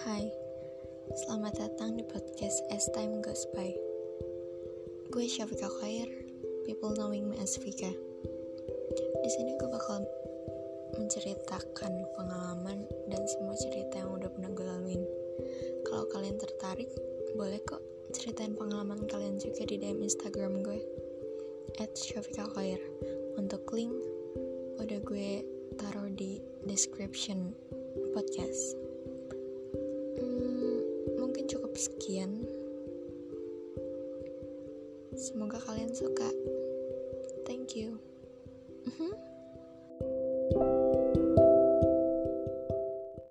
Hai, selamat datang di podcast As Time Goes By. Gue Syafika Khair, people knowing me as Vika. Di sini gue bakal menceritakan pengalaman dan semua cerita yang udah pernah gue laluin. Kalau kalian tertarik, boleh kok ceritain pengalaman kalian juga di DM Instagram gue at Syafika Khair. Untuk link udah gue taruh di description podcast. Sekian. Semoga kalian suka. Thank you. Mhm.